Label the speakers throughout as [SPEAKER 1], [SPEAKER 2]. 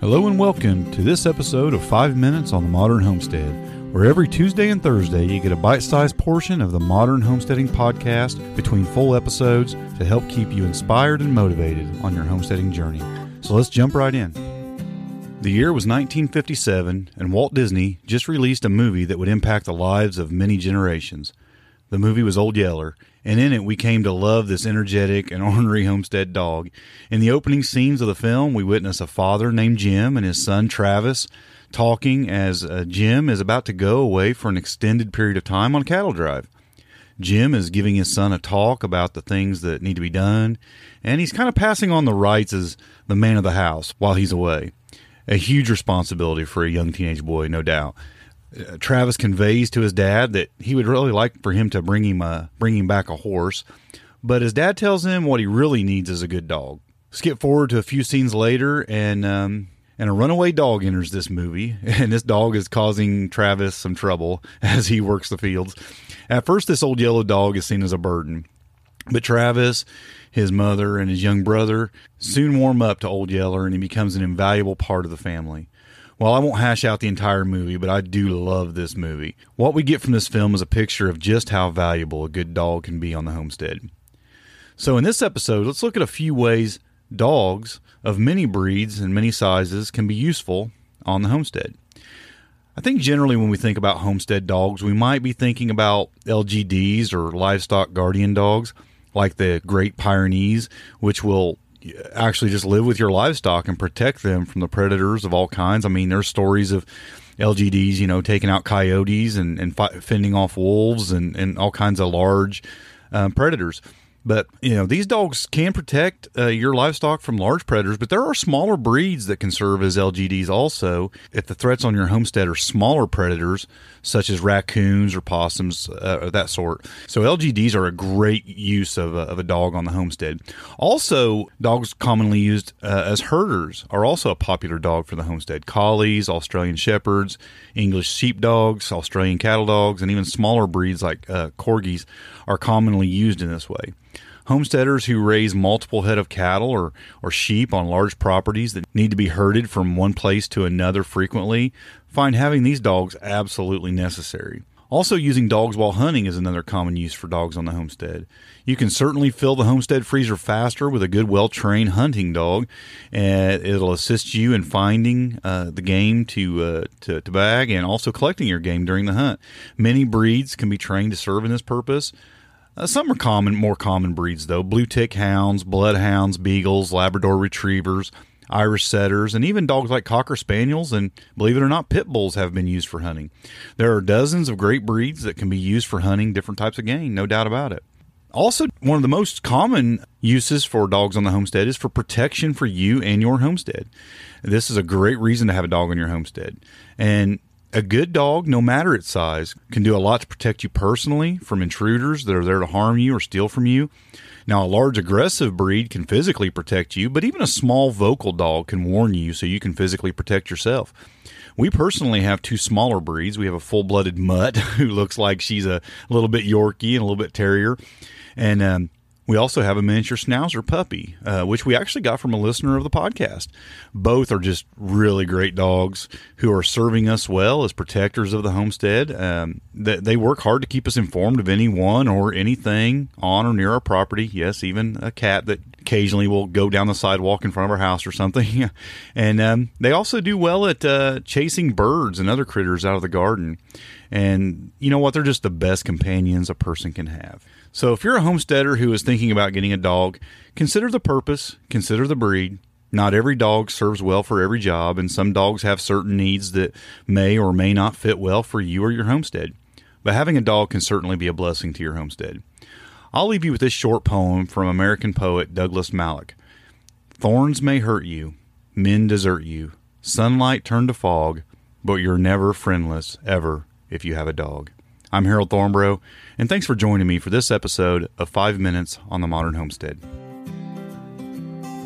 [SPEAKER 1] Hello and welcome to this episode of 5 Minutes on the Modern Homestead, where every Tuesday and Thursday you get a bite sized portion of the Modern Homesteading podcast between full episodes to help keep you inspired and motivated on your homesteading journey. So let's jump right in. The year was 1957, and Walt Disney just released a movie that would impact the lives of many generations. The movie was Old Yeller, and in it we came to love this energetic and ornery homestead dog. In the opening scenes of the film, we witness a father named Jim and his son Travis talking as uh, Jim is about to go away for an extended period of time on a cattle drive. Jim is giving his son a talk about the things that need to be done, and he's kind of passing on the rights as the man of the house while he's away. A huge responsibility for a young teenage boy, no doubt. Uh, Travis conveys to his dad that he would really like for him to bring him a, bring him back a horse, but his dad tells him what he really needs is a good dog. Skip forward to a few scenes later, and um, and a runaway dog enters this movie, and this dog is causing Travis some trouble as he works the fields. At first, this old yellow dog is seen as a burden, but Travis, his mother, and his young brother soon warm up to Old Yeller, and he becomes an invaluable part of the family. Well, I won't hash out the entire movie, but I do love this movie. What we get from this film is a picture of just how valuable a good dog can be on the homestead. So, in this episode, let's look at a few ways dogs of many breeds and many sizes can be useful on the homestead. I think generally when we think about homestead dogs, we might be thinking about LGDs or livestock guardian dogs, like the Great Pyrenees, which will actually just live with your livestock and protect them from the predators of all kinds. I mean, there's stories of LGDs, you know, taking out coyotes and, and fending off wolves and, and all kinds of large um, predators. But you know these dogs can protect uh, your livestock from large predators, but there are smaller breeds that can serve as LGDs also. If the threats on your homestead are smaller predators, such as raccoons or possums, uh, that sort, so LGDs are a great use of a, of a dog on the homestead. Also, dogs commonly used uh, as herders are also a popular dog for the homestead. Collies, Australian shepherds, English sheepdogs, Australian cattle dogs, and even smaller breeds like uh, corgis are commonly used in this way. Homesteaders who raise multiple head of cattle or, or sheep on large properties that need to be herded from one place to another frequently find having these dogs absolutely necessary. Also, using dogs while hunting is another common use for dogs on the homestead. You can certainly fill the homestead freezer faster with a good, well trained hunting dog, and it'll assist you in finding uh, the game to, uh, to, to bag and also collecting your game during the hunt. Many breeds can be trained to serve in this purpose. Uh, some are common, more common breeds though: blue tick hounds, bloodhounds, beagles, Labrador retrievers, Irish setters, and even dogs like cocker spaniels and, believe it or not, pit bulls have been used for hunting. There are dozens of great breeds that can be used for hunting different types of game, no doubt about it. Also, one of the most common uses for dogs on the homestead is for protection for you and your homestead. This is a great reason to have a dog on your homestead. And a good dog, no matter its size, can do a lot to protect you personally from intruders that are there to harm you or steal from you. Now, a large aggressive breed can physically protect you, but even a small vocal dog can warn you so you can physically protect yourself. We personally have two smaller breeds. We have a full blooded mutt who looks like she's a little bit Yorkie and a little bit terrier. And um, we also have a miniature schnauzer puppy, uh, which we actually got from a listener of the podcast. Both are just really great dogs who are serving us well as protectors of the homestead. Um, they, they work hard to keep us informed of anyone or anything on or near our property. Yes, even a cat that occasionally will go down the sidewalk in front of our house or something. and um, they also do well at uh, chasing birds and other critters out of the garden. And you know what? They're just the best companions a person can have. So if you're a homesteader who is thinking about getting a dog, consider the purpose, consider the breed. Not every dog serves well for every job, and some dogs have certain needs that may or may not fit well for you or your homestead. but having a dog can certainly be a blessing to your homestead. I'll leave you with this short poem from American poet Douglas Malloch. Thorns may hurt you, men desert you, sunlight turn to fog, but you're never friendless, ever, if you have a dog. I'm Harold Thornbro, and thanks for joining me for this episode of 5 Minutes on the Modern Homestead.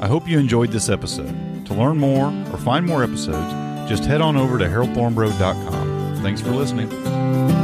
[SPEAKER 1] I hope you enjoyed this episode. To learn more or find more episodes, just head on over to haroldthornbro.com. Thanks for listening.